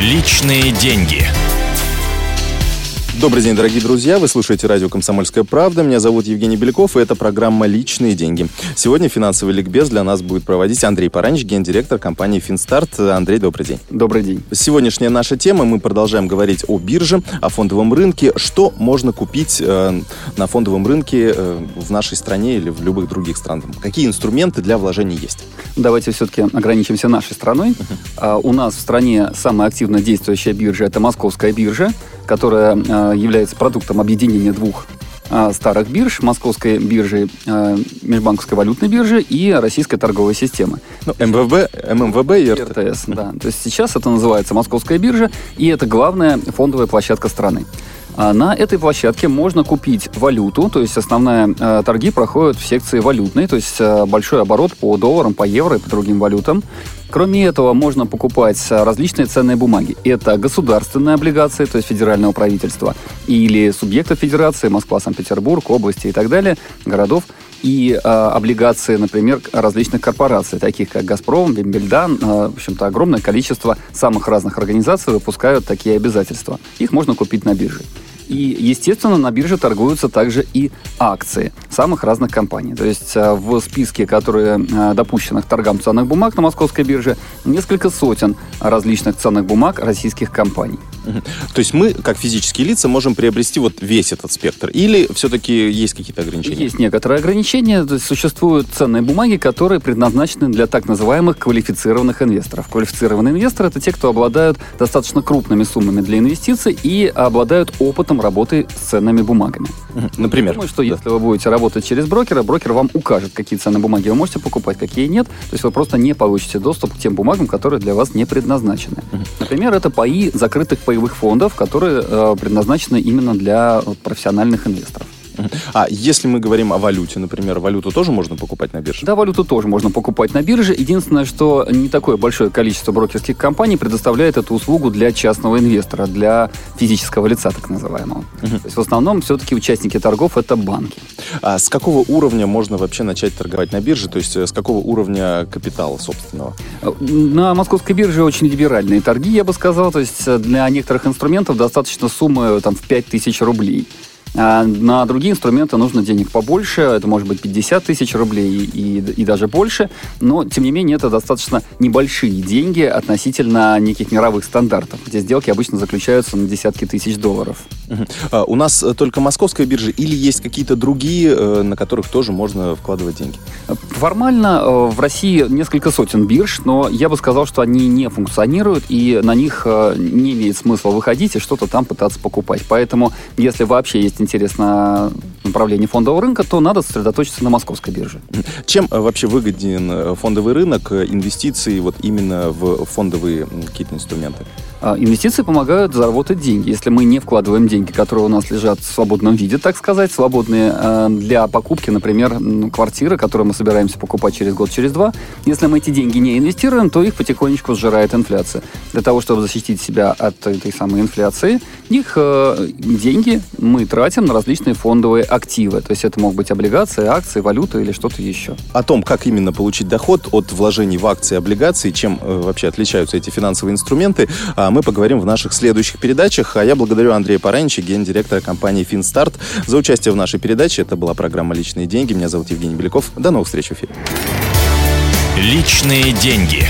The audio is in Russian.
Личные деньги. Добрый день, дорогие друзья. Вы слушаете радио «Комсомольская правда». Меня зовут Евгений Беляков, и это программа «Личные деньги». Сегодня финансовый ликбез для нас будет проводить Андрей Паранич, гендиректор компании «Финстарт». Андрей, добрый день. Добрый день. Сегодняшняя наша тема. Мы продолжаем говорить о бирже, о фондовом рынке. Что можно купить э, на фондовом рынке э, в нашей стране или в любых других странах? Какие инструменты для вложений есть? Давайте все-таки ограничимся нашей страной. Uh-huh. у нас в стране самая активно действующая биржа – это Московская биржа которая э, является продуктом объединения двух э, старых бирж, Московской биржи, э, Межбанковской валютной биржи и Российской торговой системы. Ну, МВБ, ММВБ и РТС. Да. То есть сейчас это называется Московская биржа, и это главная фондовая площадка страны. А на этой площадке можно купить валюту, то есть основные э, торги проходят в секции валютной, то есть э, большой оборот по долларам, по евро и по другим валютам. Кроме этого, можно покупать различные ценные бумаги. Это государственные облигации, то есть федерального правительства, или субъектов федерации, Москва, Санкт-Петербург, области и так далее, городов, и э, облигации, например, различных корпораций, таких как «Газпром», «Бимбельдан». Э, в общем-то, огромное количество самых разных организаций выпускают такие обязательства. Их можно купить на бирже. И, естественно, на бирже торгуются также и акции самых разных компаний. То есть э, в списке, которые э, допущены к торгам ценных бумаг на московской бирже, несколько сотен различных ценных бумаг российских компаний. То есть мы, как физические лица, можем приобрести вот весь этот спектр? Или все-таки есть какие-то ограничения? Есть некоторые ограничения. То есть существуют ценные бумаги, которые предназначены для так называемых квалифицированных инвесторов. Квалифицированные инвесторы – это те, кто обладают достаточно крупными суммами для инвестиций и обладают опытом работы с ценными бумагами. Например? Я думаю, что да. если вы будете работать через брокера, брокер вам укажет, какие ценные бумаги вы можете покупать, какие нет. То есть вы просто не получите доступ к тем бумагам, которые для вас не предназначены. Например, это паи закрытых паевых фондов, которые э, предназначены именно для профессиональных инвесторов. А если мы говорим о валюте, например, валюту тоже можно покупать на бирже? Да, валюту тоже можно покупать на бирже. Единственное, что не такое большое количество брокерских компаний предоставляет эту услугу для частного инвестора, для физического лица, так называемого. Угу. То есть в основном все-таки участники торгов это банки. А с какого уровня можно вообще начать торговать на бирже? То есть э, с какого уровня капитала собственного? На московской бирже очень либеральные торги, я бы сказал. То есть э, для некоторых инструментов достаточно суммы там, в 5000 рублей. А на другие инструменты нужно денег побольше, это может быть 50 тысяч рублей и, и даже больше, но тем не менее это достаточно небольшие деньги относительно неких мировых стандартов, где сделки обычно заключаются на десятки тысяч долларов. А у нас э, только московская биржа или есть какие-то другие, э, на которых тоже можно вкладывать деньги? Формально э, в России несколько сотен бирж, но я бы сказал, что они не функционируют и на них не имеет смысла выходить и что-то там пытаться покупать. Поэтому, если вообще есть интерес на направлении фондового рынка, то надо сосредоточиться на московской бирже. Чем э, вообще выгоден э, фондовый рынок, э, инвестиции вот именно в фондовые какие-то инструменты? А, инвестиции помогают заработать деньги. Если мы не вкладываем деньги, которые у нас лежат в свободном виде, так сказать, свободные для покупки, например, квартиры, которые мы собираемся покупать через год, через два, если мы эти деньги не инвестируем, то их потихонечку сжирает инфляция. Для того, чтобы защитить себя от этой самой инфляции, их деньги мы тратим на различные фондовые активы. То есть это могут быть облигации, акции, валюта или что-то еще. О том, как именно получить доход от вложений в акции и облигации, чем э, вообще отличаются эти финансовые инструменты, а, мы поговорим в наших следующих передачах. А я благодарю Андрея Паранича, гендиректора компании «Финстарт», за участие в нашей передаче. Это была программа «Личные деньги». Меня зовут Евгений Беляков. До новых встреч в эфире. «Личные деньги».